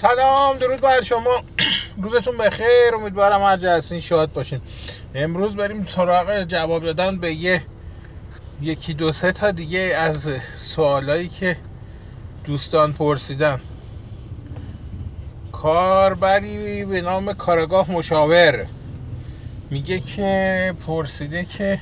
سلام درود بر شما. روزتون بخیر. امیدوارم هر هستین شاد باشین. امروز بریم سراغ جواب دادن به یه یکی دو سه تا دیگه از سوالایی که دوستان پرسیدن. کاربری به نام کارگاه مشاور میگه که پرسیده که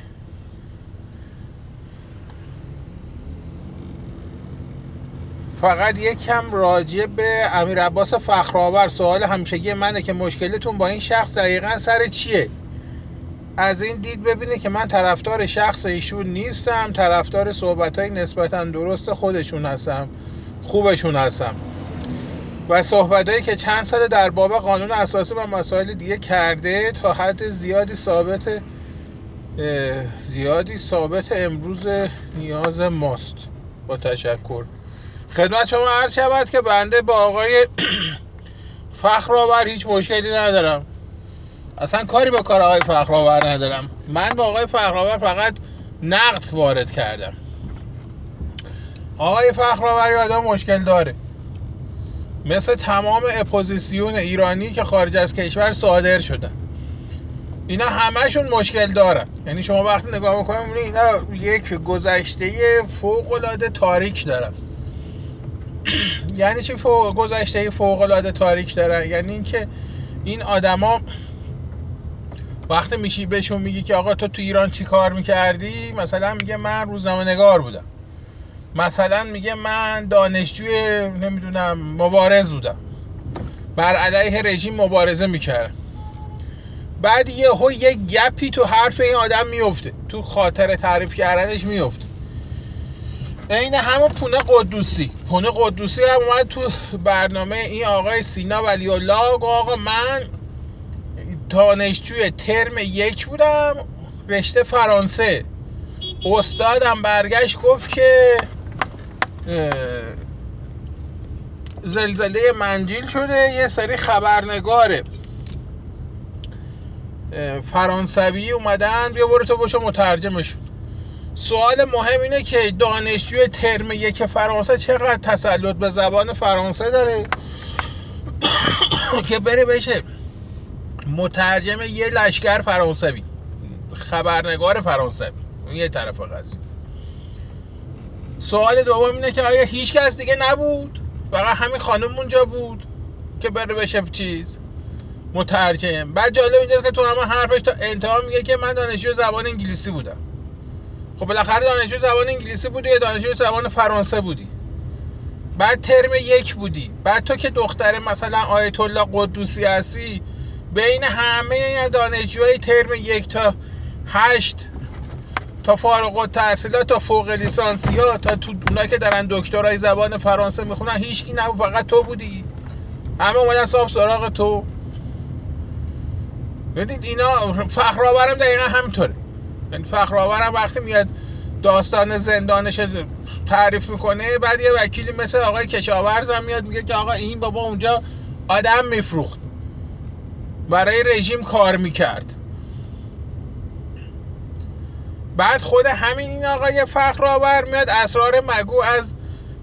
فقط یکم راجع به امیر عباس فخرآور. سوال همیشگی منه که مشکلتون با این شخص دقیقا سر چیه؟ از این دید ببینه که من طرفدار شخص ایشون نیستم طرفدار صحبت های نسبتا درست خودشون هستم خوبشون هستم. و صحبت هایی که چند سال در باب قانون اساسی و مسائل دیگه کرده تا حد زیادی ثابت زیادی ثابت امروز نیاز ماست. با تشکر. خدمت شما عرض شود که بنده با آقای فخرآور هیچ مشکلی ندارم. اصلا کاری با کار آقای فخرآور ندارم. من با آقای فخرآور فقط نقد وارد کردم. آقای فخرآور آدم مشکل داره. مثل تمام اپوزیسیون ایرانی که خارج از کشور صادر شدن. اینا همهشون مشکل دارن. یعنی شما وقتی نگاه بکنید اینا یک گذشته فوق العاده تاریک دارن. یعنی چی فوق گذشته فوق العاده تاریک دارن؟ یعنی اینکه این آدما وقتی میشی بهشون میگی که آقا تو تو ایران چی کار می‌کردی؟ مثلا میگه من روزنامه نگار بودم. مثلا میگه من دانشجوی نمی‌دونم مبارز بودم. بر علیه رژیم مبارزه می‌کردم. بعد یه یه گپی تو حرف این آدم میفته تو خاطر تعریف کردنش میفته عین همون پونه قدوسی. پونه قدوسی هم اومد تو برنامه این آقای سینا ولی الله آقا من دانشجوی ترم یک بودم رشته فرانسه. استادم برگشت گفت که زلزله منجیل شده یه سری خبرنگار فرانسوی اومدن بیا برو تو باشو مترجمشون سوال مهم اینه که دانشجوی ترم یک فرانسه چقدر تسلط به زبان فرانسه داره؟ که بره بشه مترجم یه لشکر فرانسوی خبرنگار فرانسوی. یه طرف قضیه. سوال دوم اینه که آیا هیچ کس دیگه نبود؟ فقط همین خانم اونجا بود که بره بشه چیز؟ مترجم. بعد جالب اینجاست که تو همه حرفش تا انتها میگه که من دانشجو زبان انگلیسی بودم. خب بالاخره دانشجو زبان انگلیسی بودی یا دانشجو زبان فرانسه بودی؟ بعد ترم یک بودی. بعد تو که دختر مثلا آیت الله قدوسی هستی بین همه دانشجوهای ترم یک تا هشت تا فارغ التحصیلات تا فوق لیسانسیا تا تو اونا که دارن دکترای زبان فرانسه می‌خونن هیچکی نبود فقط تو بودی. همه اومدن صاحب سراغ تو. ببینید اینا فخرآورم دقیقا همینطوره. یعنی فخرآورم وقتی میاد داستان زندانش تعریف می‌کنه بعد یه وکیلی مثل آقای کشاورز هم میاد میگه که آقا این بابا اونجا آدم میفروخت. برای رژیم کار می‌کرد. بعد خود همین این آقای فخرآور میاد اسرار مگو از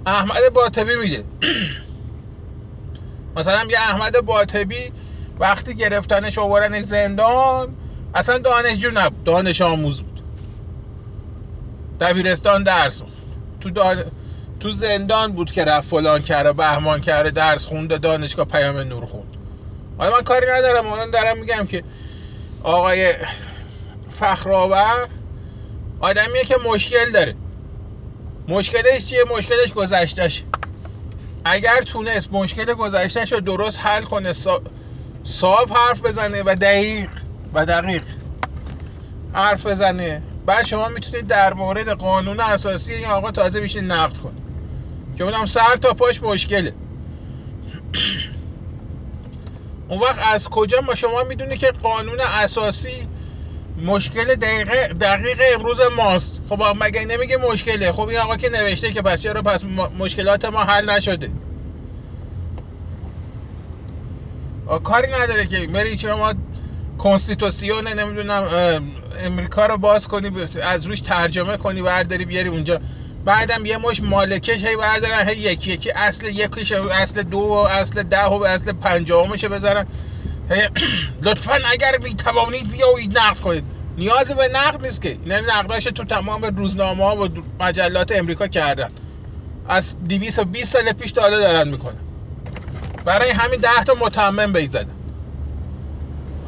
احمد باطبی میده. مثلا یه احمد باطبی وقتی گرفتنش آوردن زندان اصلا دانشجو نبود. دانش آموز بود. دبیرستان درس تو دان... تو زندان بود که رفت فلان کرده بهمان کرده درس خونده دانشگاه پیام نور خوند. حالا من کاری ندارم. من دارم میگم که آقای فخرآور آدمیه که مشکل داره. مشکلش چیه؟ مشکلش گذشتهش. اگر تونست مشکل گذشتهش رو درست حل کنه صاف حرف بزنه و دقیق و دقیق. حرف بزنه. بعد شما می‌تونید در مورد قانون اساسی این آقا تازه بیشین نقد کنید. که اونم سر تا پاش مشکله. اون وقت از کجا ما شما می‌دونی که قانون اساسی مشکل دقیق, دقیق امروز ماست. خب مگه نمیگه مشکله؟ خب این آقا که نوشته که پس چرا پس مشکلات ما حل نشده. کاری نداره که بری ما کنستیتوسیون نمی‌دونم امریکا رو باز کنی از روش ترجمه کنی برداری بیاری اونجا. بعدم یه مش مالکش هی بردارن هی یکی یکی اصل یکیش اصل دو و اصل ده و اصل پنجاهمش بذارن. لطفا اگر بی توانید بیایید نقد کنید. نیازی به نقد نیست که. اینا نقداش تو تمام روزنامه ها و مجلات امریکا کردن. از 220 سال پیش تا دارن می‌کنن. برای همین 10 تا متمم بیز زدن.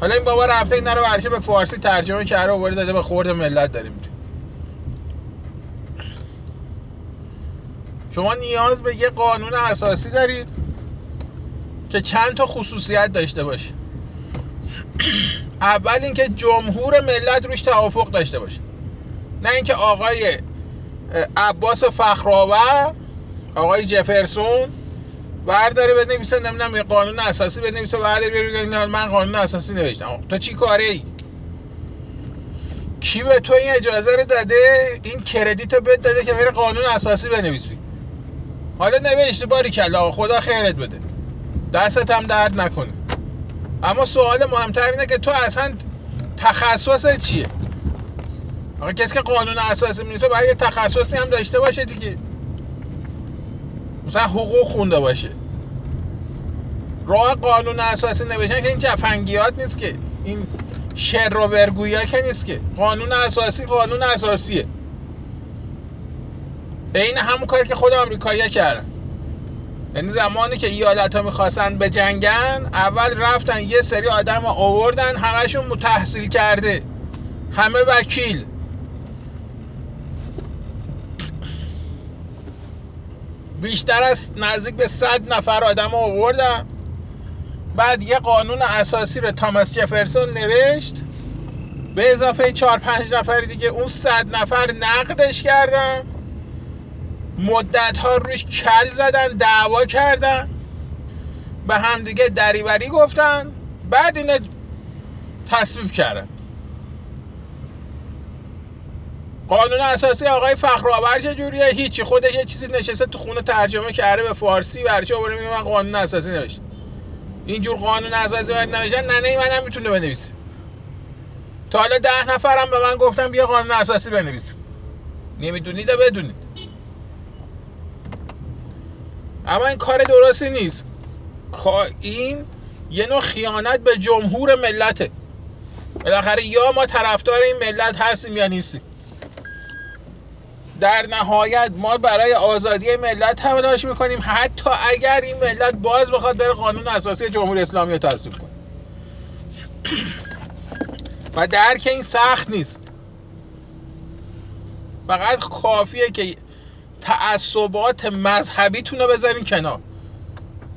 حالا این بابا رفته اینا رو ورشه به فارسی ترجمه کرده و داده به خورد ملت داریم. شما نیاز به یه قانون اساسی دارید که چند تا خصوصیت داشته باشه. اول اینکه جمهور ملت روش توافق داشته باشه. نه اینکه آقای عباس فخرآور آقای جفرسون برداره بنویسه نمی‌دونم یه قانون اساسی بنویسه برداره بگه من قانون اساسی نوشتم. تو چی کاره ای کی به تو این اجازه رو داده؟ این کردیت رو بهت داده که بره قانون اساسی بنویسی. حالا نوشته باری کلا خدا خیرت بده. دستت هم درد نکنه. اما سوال مهمتر اینه که تو اصلا تخصص چیه؟ آقا کسی که قانون اساسی میشه باید یه تخصصی هم داشته باشه دیگه. مثلا حقوق خونده باشه. راه قانون اساسی نوشتن که این جفنگیات نیست که. این شر و ورگویا که نیست که. قانون اساسی قانون اساسیه. این همون کاری که خود آمریکایی‌ها کردن. یعنی زمانی که ایالت ها می‌خواستن به جنگن اول رفتن یه سری آدم آوردن همشون متحصیل کرده. همه وکیل. بیشتر از نزدیک به صد نفر آدم آوردن. بعد یه قانون اساسی رو تاماس جفرسون نوشت. به اضافه چهار پنج نفر دیگه اون صد نفر نقدش کردن. مدت ها روش کل زدن دعوا کردن. به همدیگه دریوری گفتن. بعد اینه تصویب کردن. قانون اساسی آقای فخرآور چجوریه هیچی. خودش یه چیزی نشسته تو خونه ترجمه کرده به فارسی برچه آوره میگه من قانون اساسی نوشتم. اینجور قانون اساسی باید نوشتن ننه من هم می‌تونه بنویسه. تا حالا ده نفرم به من گفتم بیا قانون اساسی بنویسیم نمی‌دونید بدونید؟ اما این کار درستی نیست. این یه نوع خیانت به جمهور ملته. بالاخره یا ما طرفدار این ملت هستیم یا نیستیم. در نهایت ما برای آزادی ملت تلاش می‌کنیم. حتی اگر این ملت باز بخواد بره قانون اساسی جمهوری اسلامی رو تصویب کنه. و درک این سخت نیست. فقط کافیه که تعصبات مذهبیتون رو بذارین کنار.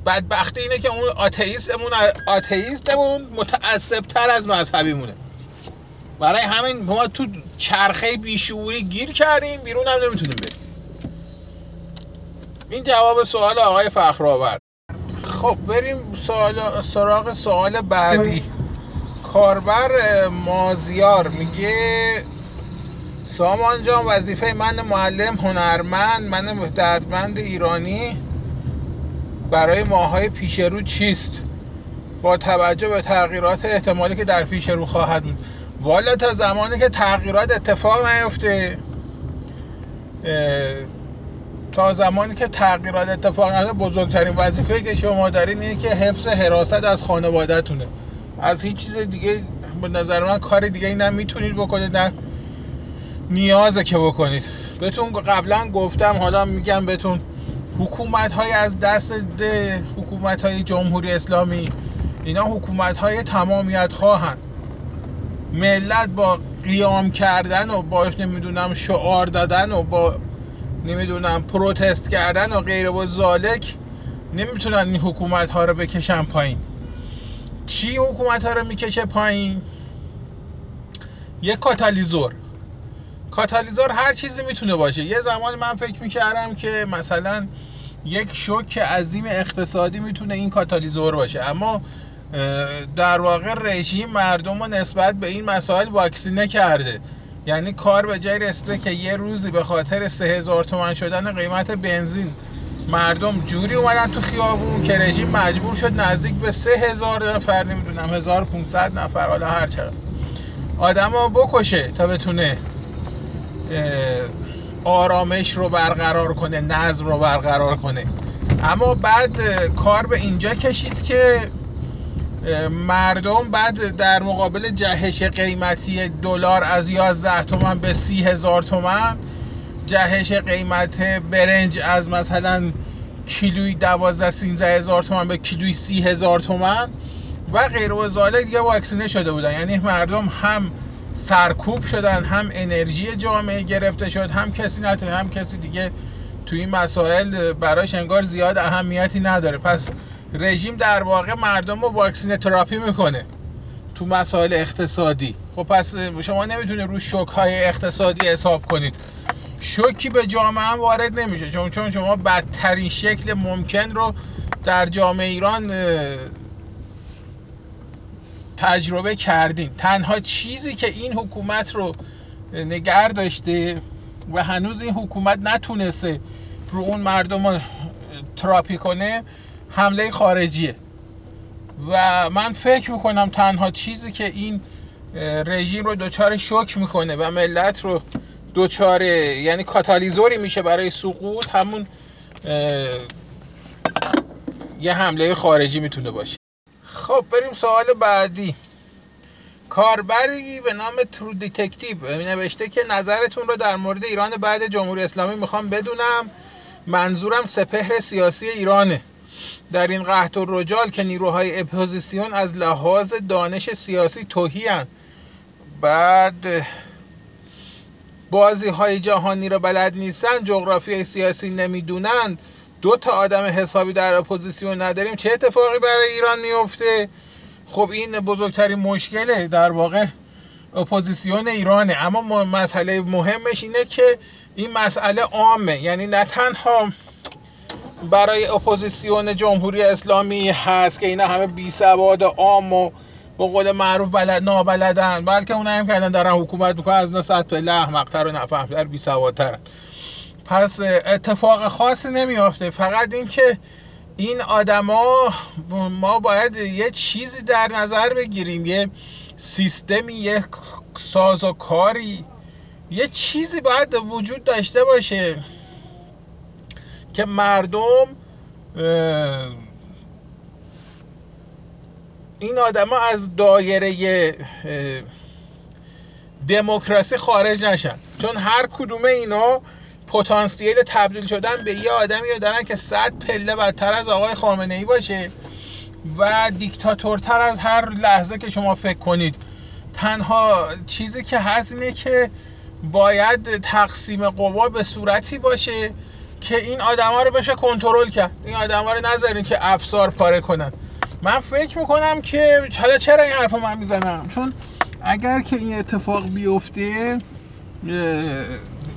بدبختی اینه که اون آتئیستمون آتئیستمون متعصب تر از مذهبیمونه. برای همین ما تو چرخه بیشعوری گیر کردیم بیرون هم نمی‌تونیم بریم. این جواب سوال آقای فخرآور. خب بریم سوال سراغ سوال بعدی. کاربر مازیار میگه سامان جان وظیفه من معلم هنرمند من دردمند ایرانی. برای ماهای پیش رو چیست؟ با توجه به تغییرات احتمالی که در پیش رو خواهد بود. والا تا زمانی که تغییرات اتفاق نیفته تا زمانی که تغییرات اتفاق نیفته بزرگترین وظیفه که شما دارین اینه که حفظ حراست از خانوادهتونه. از هیچ چیز دیگه به نظر من کار دیگه می‌تونید بکنید نه نیازه که بکنید. بهتون قبلا گفتم حالا میگم بهتون حکومت های از دست حکومت های جمهوری اسلامی اینا حکومت های تمامیت خواهند. ملت با قیام کردن و با نمی‌دونم شعار دادن و با نمی‌دونم پروتست کردن و غیر و زالک نمی‌تونن این حکومت ها رو بکشن پایین. چی حکومت ها رو می‌کشه پایین؟ یه کاتالیزور. کاتالیزور هر چیزی می‌تونه باشه. یه زمانی من فکر می‌کردم که مثلا یک شوک عظیم اقتصادی می‌تونه این کاتالیزور باشه. اما در واقع رژیم مردم رو نسبت به این مسائل واکسینه کرده. یعنی کار به جای رسیده که یه روزی به خاطر سه هزار تومن شدن قیمت بنزین مردم جوری اومدن تو خیابون که رژیم مجبور شد نزدیک به سه هزار نفر نمی‌دونم 1500 نفر حالا هر چقدر. آدم رو بکشه تا بتونه آرامش رو برقرار کنه نظم رو برقرار کنه. اما بعد کار به اینجا کشید که مردم بعد در مقابل جهش قیمتی دلار از 11 تومن به 30 هزار تومن جهش قیمت برنج از مثلا کیلوی 12 13 هزار تومن به کیلوی 30 هزار تومن و غیر و دیگه واکسینه شده بودن. یعنی مردم هم سرکوب شدن هم انرژی جامعه گرفته شد هم کسی نتونه هم کسی دیگه تو این مسائل براش انگار زیاد اهمیتی نداره. پس رژیم در واقع مردم رو واکسینه تراپی می‌کنه تو مسائل اقتصادی. خب پس شما نمی‌تونه رو شوک های اقتصادی حساب کنید. شوکی به جامعه هم وارد نمیشه چون چون شما بدترین شکل ممکن رو در جامعه ایران تجربه کردین. تنها چیزی که این حکومت رو نگر داشته و هنوز این حکومت نتونسته رو اون مردم رو تراپی کنه حمله خارجیه. و من فکر می‌کنم تنها چیزی که این رژیم رو دچار شوک می‌کنه و ملت رو دچار یعنی کاتالیزوری میشه برای سقوط همون یه حمله خارجی می‌تونه باشه. خب بریم سوال بعدی. کاربری به نام True Detective نوشته که نظرتون رو در مورد ایران بعد جمهوری اسلامی می‌خوام بدونم. منظورم سپهر سیاسی ایرانه. در این قحط الرجال که نیروهای اپوزیسیون از لحاظ دانش سیاسی تهی بعد بازی های جهانی رو بلد نیستن جغرافی سیاسی نمی‌دونن. دو تا آدم حسابی در اپوزیسیون نداریم. چه اتفاقی برای ایران میفته خب این بزرگترین مشکله در واقع اپوزیسیون ایرانه. اما مسئله مهمش اینه که این مسئله عامه. یعنی نه تنها برای اپوزیسیون جمهوری اسلامی هست که اینا همه بی سواد عام و به قول معروف بلد نابلدن. بلکه اون هم که دارن حکومت می‌کنن. از اینا صد پله احمقتر و نفهمتر بی سوادترن. پس اتفاق خاصی نمیافته. فقط اینکه این آدما ما باید یه چیزی در نظر بگیریم. یه سیستمی یه ساز و کاری یه چیزی باید وجود داشته باشه. که مردم این آدما از دایره دموکراسی خارج نشن. چون هر کدوم اینا پتانسیل تبدیل شدن به یه آدمی دارن که صد پله بدتر از آقای خامنه ای باشه و دیکتاتورتر از هر لحظه که شما فکر کنید. تنها چیزی که هست اینه که باید تقسیم قوا به صورتی باشه که این آدما رو بشه کنترل کرد. این آدما رو نذارین که افسار پاره کنن. من فکر می‌کنم که حالا چرا این حرف من می‌زنم؟ چون اگر که این اتفاق بیفته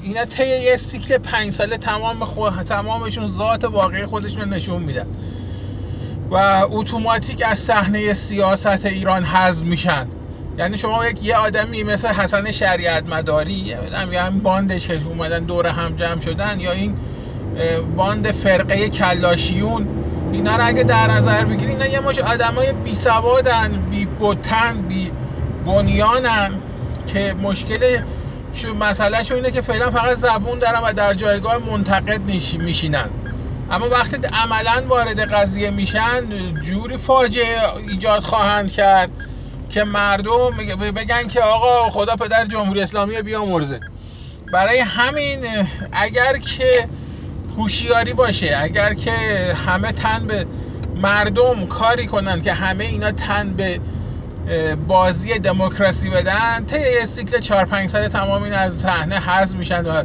اینا طی یه سیکل پنج ساله تمام خود تمامشون ذات واقعی خودشون نشون میدن. و اتوماتیک از صحنه سیاست ایران حذف میشن. یعنی شما یک یه آدمی مثل حسن شریعت مداری یا هم باندش که اومدن دور هم جمع شدن یا این باند فرقه کلاشیون. اینا رو اگه در نظر بگیری اینا یه مشت آدمای بی سوادن بی بته‌ن بی بنیانن که مشکل شو مسئله شو اینه که فعلا فقط زبون دارن و در جایگاه منتقد میشینن. اما وقتی عملا وارد قضیه میشن جوری فاجعه ایجاد خواهند کرد که مردم بگن که آقا خدا پدر جمهوری اسلامی بیامرزه. برای همین اگر که هوشیاری باشه. اگر که همه تن به مردم کاری کنن که همه اینا تن به بازی دموکراسی بدن طی سیکل 4 5 سال تمام این از صحنه حذف میشن و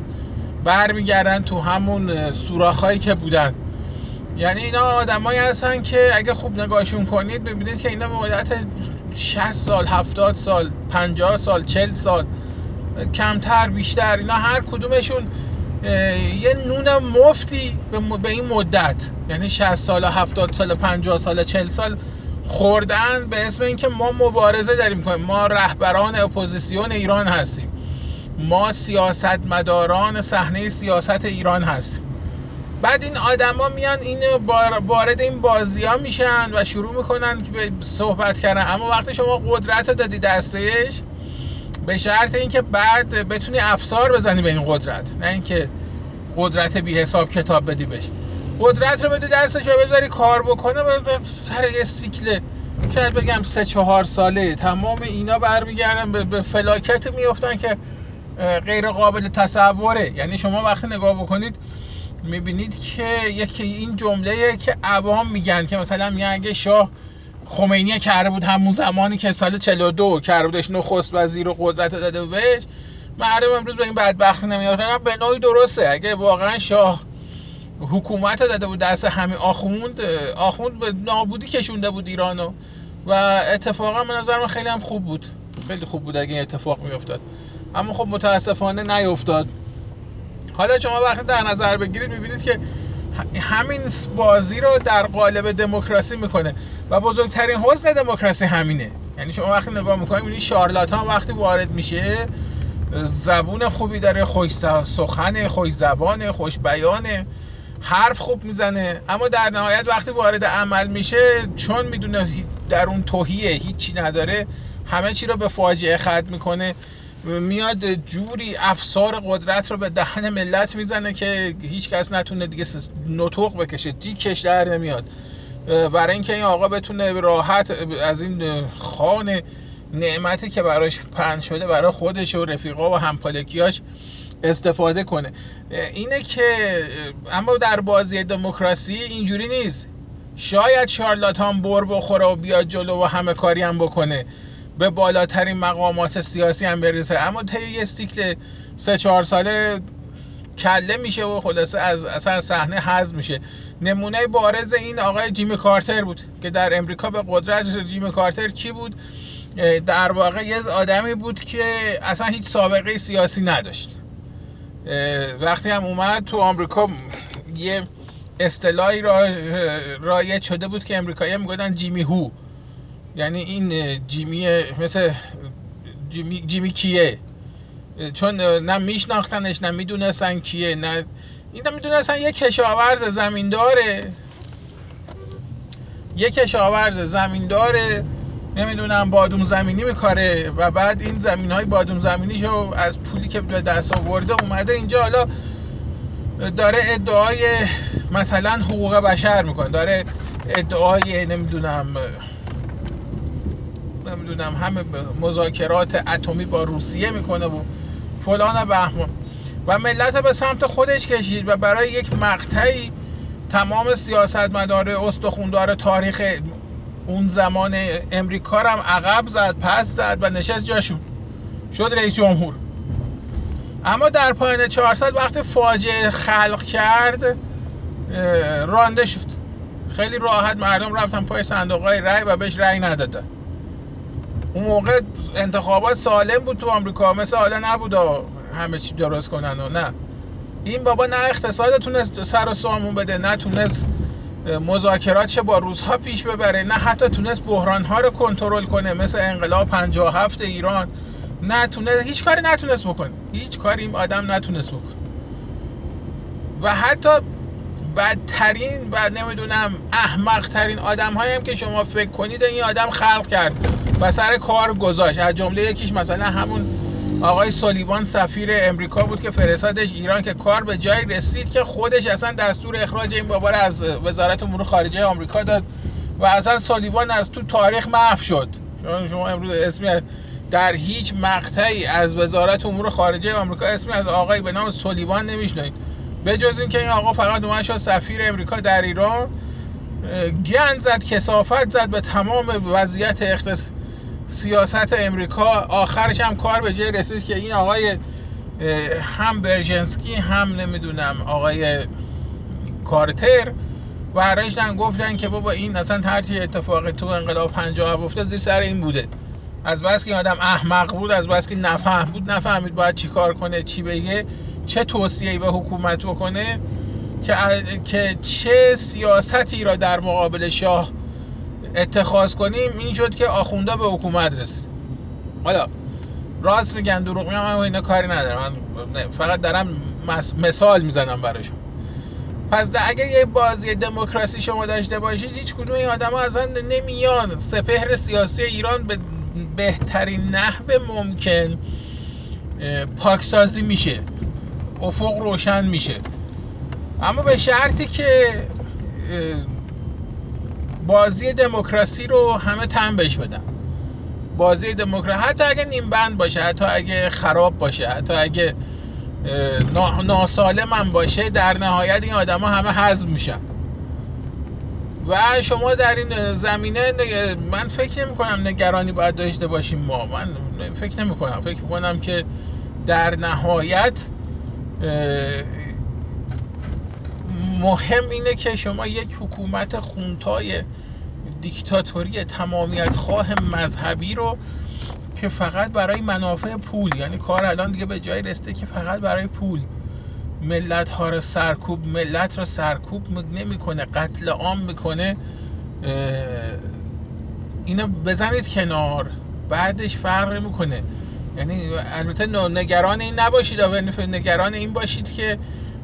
برمیگردن تو همون سوراخایی که بودن. یعنی اینا آدمایی هستن که اگه خوب نگاهشون کنید ببینید که اینا به مدت 60 سال 70 سال 50 سال 40 سال کمتر بیشتر اینا هر کدومشون یه نون مفتی به این مدت. یعنی 60 سال 70 سال 50 سال 40 سال خوردن به اسم اینکه ما مبارزه داریم کنیم. ما رهبران اپوزیسیون ایران هستیم. ما سیاست مداران صحنه سیاست ایران هستیم. بعد این آدما میان این وارد این بازی ها میشن و شروع می‌کنن که به صحبت کردن. اما وقتی شما قدرت رو دادی دستش به شرط اینکه بعد بتونی افسار بزنی به این قدرت نه اینکه قدرت بی حساب کتاب بدی بهش. قدرت رو بده دستش و بذاری کار بکنه سر یه سیکل شاید بگم سه چهار ساله. تمام اینا برمیگردن به فلاکت میفتن که غیر قابل تصوره. یعنی شما وقتی نگاه بکنید می‌بینید که یکی این جمله که عوام میگن که مثلا میگن اگه شاه خمینی کرده بود همون زمانی که سال 42 کرده بودش نخست وزیر و قدرت داده بهش مردم امروز به این بدبخت نمیاد. به نوعی درسته. اگه واقعا شاه حکومت داده بود دست همین آخوند آخوند به نابودی کشونده بود ایرانو. و اتفاقا به نظر من خیلی هم خوب بود. خیلی خوب بود اگه این اتفاق میافتاد. اما خب متاسفانه نیفتاد. حالا شما وقتی در نظر بگیرید می‌بینید که همین بازی رو در قالب دموکراسی می‌کنه. و بزرگترین حسن دموکراسی همینه. یعنی شما وقتی نگاه می‌کنید می‌بینید شارلاتان وقتی وارد میشه زبون خوبی داره خوش سخن خوش زبانه خوش بیانه حرف خوب می‌زنه. اما در نهایت وقتی وارد عمل میشه چون می‌دونه در اون توهیه هیچی نداره همه چی رو به فاجعه ختم می‌کنه. میاد جوری افسار قدرت رو به دهن ملت می‌زنه که هیچ کس نتونه دیگه نطق بکشه. دیکش در نمیاد. برای اینکه این آقا بتونه راحت از این خان نعمتی که براش پنج شده برای خودش و رفیقا و همپالکیاش استفاده کنه. اینه که اما در بازی دموکراسی اینجوری نیست. شاید شارلاتان بر بخوره و بیاد جلو و همه کاری هم بکنه. به بالاترین مقامات سیاسی هم برسه. اما طی یه استیکل سه چهار ساله کله میشه و خلاصه از اصلا صحنه حذف میشه. نمونه بارز این آقای جیمی کارتر بود که در امریکا به قدرت جیمی کارتر کی بود؟ در واقع یه آدمی بود که اصلا هیچ سابقه سیاسی نداشت. وقتی هم اومد تو آمریکا یه اصطلاحی را رایج شده بود که امریکایی می‌گفتن جیمی هو. یعنی این جیمی مثل جیمی, جیمی کیه؟ چون نه میشناختنش نه می‌دونستن کیه نه این می‌دونستن یه کشاورز زمینداره. یه کشاورز زمینداره نمی‌دونم بادوم زمینی میکاره و بعد این زمین های بادوم زمینیشو از پولی که به دست آورده اومده اینجا. حالا داره ادعای مثلا حقوق بشر می‌کنه داره ادعای نمی‌دونم نمی‌دونم همه مذاکرات اتمی با روسیه می‌کنه و فلان بهمان. و ملت به سمت خودش کشید و برای یک مقطعی تمام سیاستمدار استخوندار تاریخ اون زمان امریکا هم عقب زد پس زد و نشست جاشون. شد رئیس جمهور. اما در پایان 400 وقتی فاجعه خلق کرد رانده شد. خیلی راحت مردم رفتن پای صندوق های رأی و بهش رأی ندادن. اون موقع انتخابات سالم بود تو آمریکا. مثل حالا نبود همه چی درست کنن و نه. این بابا نه اقتصاد تونست سر و سامون بده نه تونست مذاکرات چه با روزها پیش ببره نه حتی تونست بحران ها رو کنترل کنه مثل انقلاب 57 ایران. نه تونست هیچ کاری نتونست بکنه. هیچ کاری این آدم نتونست بکنه. و حتی بدترین و نمی‌دونم احمق ترین آدم هایم که شما فکر کنید این آدم خلق کرد. و سر کار گذاشت. از جمله یکیش مثلا همون آقای سالیوان سفیر امریکا بود که فرستادش ایران که کار به جای رسید که خودش اصلا دستور اخراج این بابا از وزارت امور خارجه آمریکا داد و اصلا سالیوان از تو تاریخ محو شد. شما, امروز اسمی در هیچ مقطعی از وزارت امور خارجه آمریکا اسمی از آقای به نام سالیوان نمیشنید به جز اینکه این آقا فقط اومد شد سفیر امریکا در ایران گند زد کسافت زد به تمام وضعیت اقتصاد سیاست امریکا آخرش هم کار به جای رسید که این آقای هم برژنسکی هم نمی‌دونم آقای کارتر برایشتن گفتن که بابا این اصلا هرچی اتفاق تو انقلاب 50 افتاد زیر سر این بوده. از بس که آدم احمق بود از بس که نفهم بود نفهمید باید چی کار کنه چی بگه چه توصیه‌ای به حکومت بکنه که که چه سیاستی را در مقابل شاه اتخاذ کنیم این شد که آخونده به حکومت رسید. حالا راست میگن دروغ میگن من اینا کاری ندارم. من فقط دارم مثال می‌زنم براشون. پس اگه یه بازی دموکراسی شما داشته باشید هیچ کدوم این آدم ها اصلا نمیان. سپهر سیاسی ایران به بهترین نحو ممکن پاکسازی میشه. افق روشن میشه. اما به شرطی که بازی دموکراسی رو همه تن بهش بدن. بازی دموکراسی حتی اگه نیم بند باشه حتی اگه خراب باشه حتی اگه ناسالم هم باشه در نهایت این آدما همه حذف میشن. و شما در این زمینه من فکر نمی کنم نگرانی باید داشته باشیم ما. من فکر نمی کنم فکر کنم که در نهایت مهم اینه که شما یک حکومت خونتای دیکتاتوری تمامیت خواه مذهبی رو که فقط برای منافع پول یعنی کار الان دیگه به جای رسته که فقط برای پول. ملت ها رو سرکوب ملت رو سرکوب نمی‌کنه قتل عام می‌کنه. اینو بزنید کنار بعدش فرق می‌کنه. یعنی البته نگران این نباشید نگران این باشید که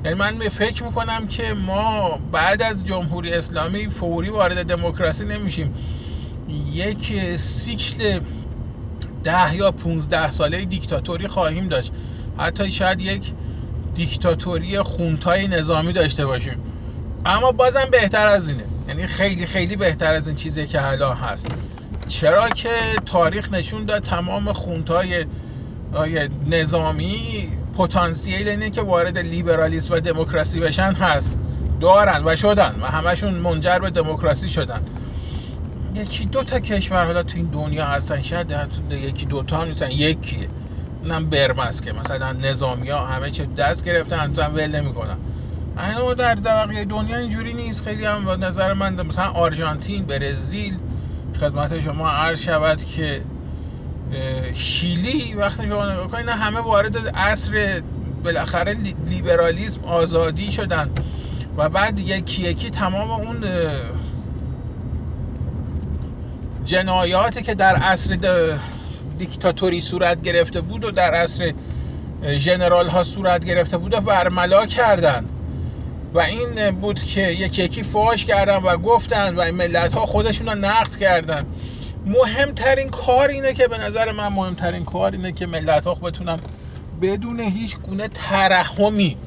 یعنی من فکر می‌کنم که ما بعد از جمهوری اسلامی فوری وارد دموکراسی نمیشیم. یک سیکل ده یا 15 ساله دیکتاتوری خواهیم داشت. حتی شاید یک دیکتاتوری خونتای نظامی داشته باشیم. اما بازم بهتر از اینه. یعنی خیلی خیلی بهتر از این چیزی که الان هست. چرا که تاریخ نشون داد تمام خونتای نظامی پتانسیل اینه که وارد لیبرالیسم و دموکراسی بشن هست. دارن و شدن و همشون منجر به دموکراسی شدن. یکی دو تا کشور حالا تو این دنیا هستن شاید یکی دو تا نیستن. یکیه اونم برمز که مثلا نظامی ها همه چه دست گرفتن هم ول نمی‌کنن. اما در بقیه دنیا اینجوری نیست. خیلی هم نظر من مثلا آرژانتین برزیل خدمت شما عرض شود که شیلی وقتی شما نگاه کنید همه وارد عصر بالاخره لیبرالیسم آزادی شدن. و بعد یکی یکی تمام اون جنایاتی که در عصر دیکتاتوری صورت گرفته بود و در عصر ژنرال ها صورت گرفته بود و برملا کردن. و این بود که یکی یکی فاش کردن و گفتن و ملت ها خودشون رو نقد کردن. مهمترین کار اینه که به نظر من مهمترین کار اینه که ملت ها بتونن بدون هیچ گونه ترحمی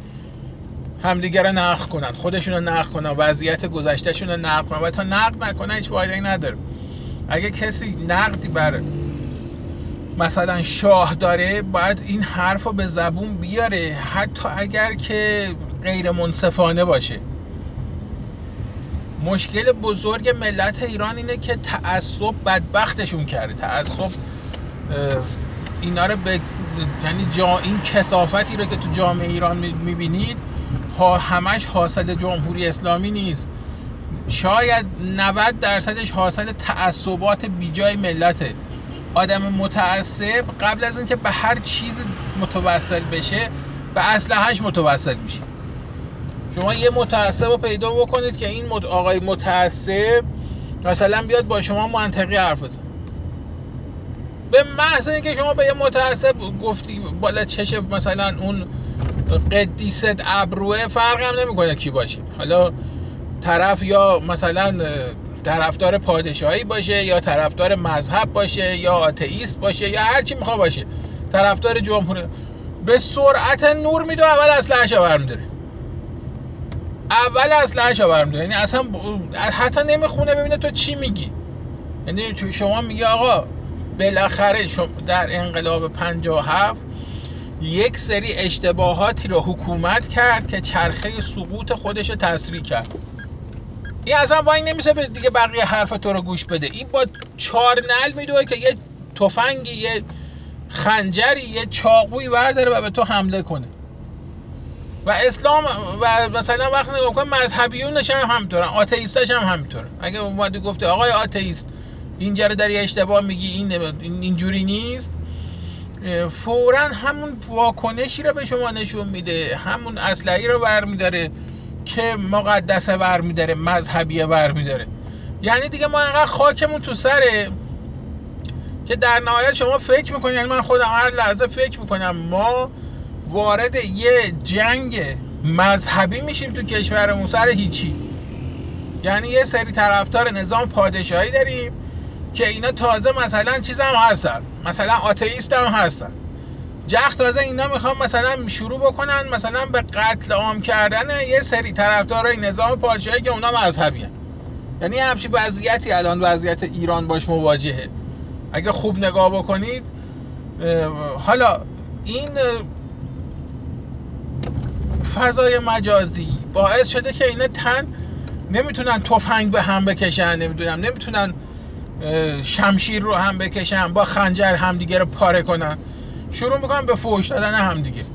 همدیگه رو نقد کنن خودشون رو نقد کنن وضعیت گذشتهشون رو نقد کنن. و تا نقد نکنن هیچ فایده نداره. اگه کسی نقدی بر مثلا شاه داره باید این حرف رو به زبون بیاره. حتی اگر که غیر منصفانه باشه. مشکل بزرگ ملت ایران اینه که تعصب بدبختشون کرده. تعصب اینا رو به یعنی جا این کسافتی رو که تو جامعه ایران می‌بینید ها همش حاصل جمهوری اسلامی نیست. شاید 90 درصدش حاصل تعصبات بیجای ملته. آدم متعصب قبل از اینکه به هر چیز متوسل بشه به اسلحهش متوسل میشه. شما یه متعصب رو پیدا بکنید که این آقای متعصب مثلا بیاد با شما منطقی حرف بزن. به محض اینکه شما به یه متعصب گفتی بالا چش مثلا اون قدیست ابروه فرق هم نمی‌کنه کی باشه. حالا طرف یا مثلا طرفدار پادشاهی باشه یا طرفدار مذهب باشه یا آتئیست باشه یا هر چی میخوا باشه طرفدار جمهوری به سرعت نور میده اول اسلحه‌شو برمیداره. اول اسلحه‌شو برمیداره یعنی اصلا حتی نمی‌خونه ببینه تو چی میگی. یعنی شما میگی آقا بالاخره در انقلاب 57 یک سری اشتباهاتی رو حکومت کرد که چرخه سقوط خودش تسریع کرد. این اصلا وای نمیشه به دیگه بقیه حرف تو رو گوش بده. این با چهار نل میدوه که یه تفنگی یه خنجری یه چاقوی برداره و به تو حمله کنه. و اسلام و مثلا وقتی نگاه کن مذهبیونش هم همینطورن. آتئیستش هم همینطورن اگه اومدی گفته آقای آتئیست اینجا رو داری اشتباه میگی این اینجوری نیست. فورا همون واکنشی رو به شما نشون میده. همون اسلحه‌ای رو برمیداره که مقدسه برمیداره مذهبیه برمیداره. یعنی دیگه ما انقدر خاکمون تو سره که در نهایت شما فکر می‌کنید یعنی من خودم هر لحظه فکر می‌کنم ما وارد یه جنگ مذهبی میشیم تو کشورمون سر هیچی. یعنی یه سری طرفدار نظام پادشاهی داریم که اینا تازه مثلا چیز هم هستن. مثلا آتئیست هم هستن. جخ تازه اینا می‌خوان مثلا شروع بکنن مثلا به قتل عام کردن یه سری طرفدارای نظام پادشاهی که اونا مذهبی هن. یعنی همچین وضعیتی الان وضعیت ایران باش مواجهه. اگه خوب نگاه بکنید حالا این فضای مجازی باعث شده که اینا تن نمی‌تونن تفنگ به هم بکشن نمی‌دونم نمی‌تونن شمشیر رو هم بکشن با خنجر همدیگه رو پاره کنن. شروع می‌کنن به فوش دادن همدیگه.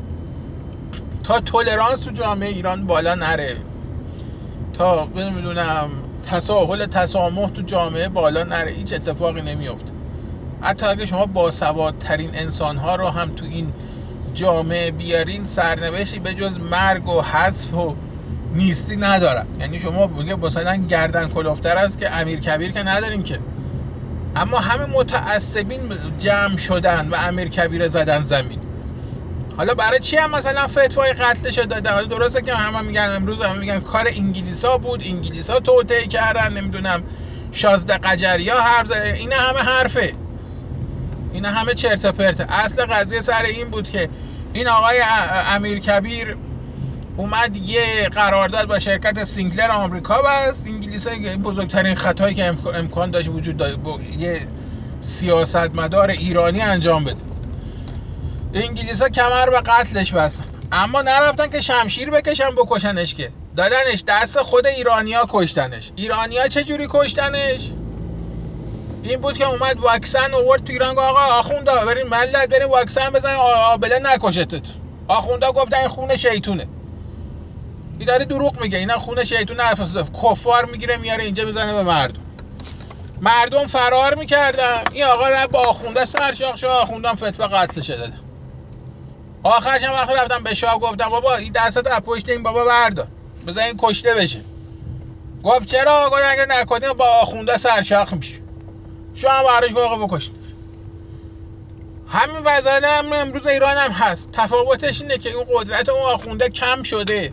تا تولرانس تو جامعه ایران بالا نره. تا نمی‌دونم تساهل تسامح تو جامعه بالا نره. هیچ اتفاقی نمیفته حتی اگه شما انسان ها رو هم تو این جامعه بیارین سرنوشتی به جز مرگ و حذف و نیستی ندارن یعنی شما بگه مثلا گردن کلفتر است که امیر کبیر که ندارین که. اما همه متعصبین جمع شدن و امیر کبیر زدن زمین. حالا برای چی هم مثلا فتوای قتلش دادن؟ حالا درسته که همه میگن امروز همه میگن کار انگلیسا بود انگلیسا توطئه کردن نمی‌دونم شازده قجریا زده اینا همه حرفه. اینا همه چرت و پرته. اصل قضیه سر این بود که این آقای امیر کبیر اومد یه قرارداد با شرکت سینکلر آمریکا بست. انگلیس بزرگترین خطایی که امکان داشت وجود داشت یه سیاستمدار ایرانی انجام بده. انگلیس ها کمر به قتلش بستن. اما نرفتن که شمشیر بکشن بکشنش که. دادنش دست خود ایرانیا کشتنش. ایرانیا چه جوری کشتنش؟ این بود که اومد واکسن اوورد تو ایران آقا آخوندا بریم ملت بریم واکسن بزنیم. آبله نکشتت. آخوندا گفتن خون شیطونه. این داره دروغ میگه. اینا خون شیطون نفسه کفار می‌گیره میاره اینجا بزنه به مردم. مردم فرار می‌کردن. این آقا رب با آخونده سرشاخ شد. آخوندم فتوه قتل شده آخرش هم وقتی رفتم به شاه گفتم بابا این دستت از پشت این بابا بردار. بزن این کشته بشه. گفت چرا آقا؟ اگه نکنیم با آخونده سرشاخ میشه. شما هم براش واقع بکشید همین وضعیت هم امروز ایران هم هست. تفاوتش اینه که اون قدرت اون آخونده کم شده.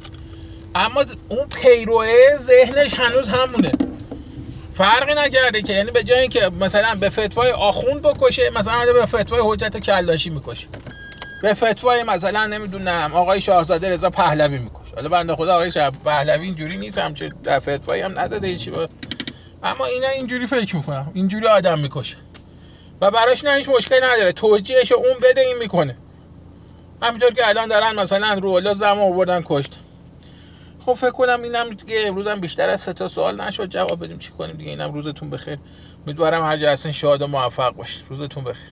اما اون پیروه ذهنش هنوز همونه. فرقی نکرده که یعنی به جای اینکه مثلا به فتوای آخوند بکشه مثلا به فتوای حجت کلاشی می‌کشه. به فتوای مثلا نمی‌دونم آقای شاهزاده رضا پهلوی می‌کشه. حالا بنده خدا آقای شاه پهلوی اینجوری نیست همچه در فتوایی هم نداده چی با اما اینا اینجوری فکر می‌کنم. اینجوری آدم می‌کشه. و براش نه هیچ مشکلی نداره. توجیهش اون بده این می‌کنه. همینطور که الان دارن مثلا رولا زم آوردن کشت. خب فکر کنم اینم دیگه امروز هم بیشتر از سه تا سوال نشد. جواب بدیم چی کنیم دیگه. اینم روزتون بخیر. امیدوارم هر جا هستین شاد و موفق باشید روزتون بخیر.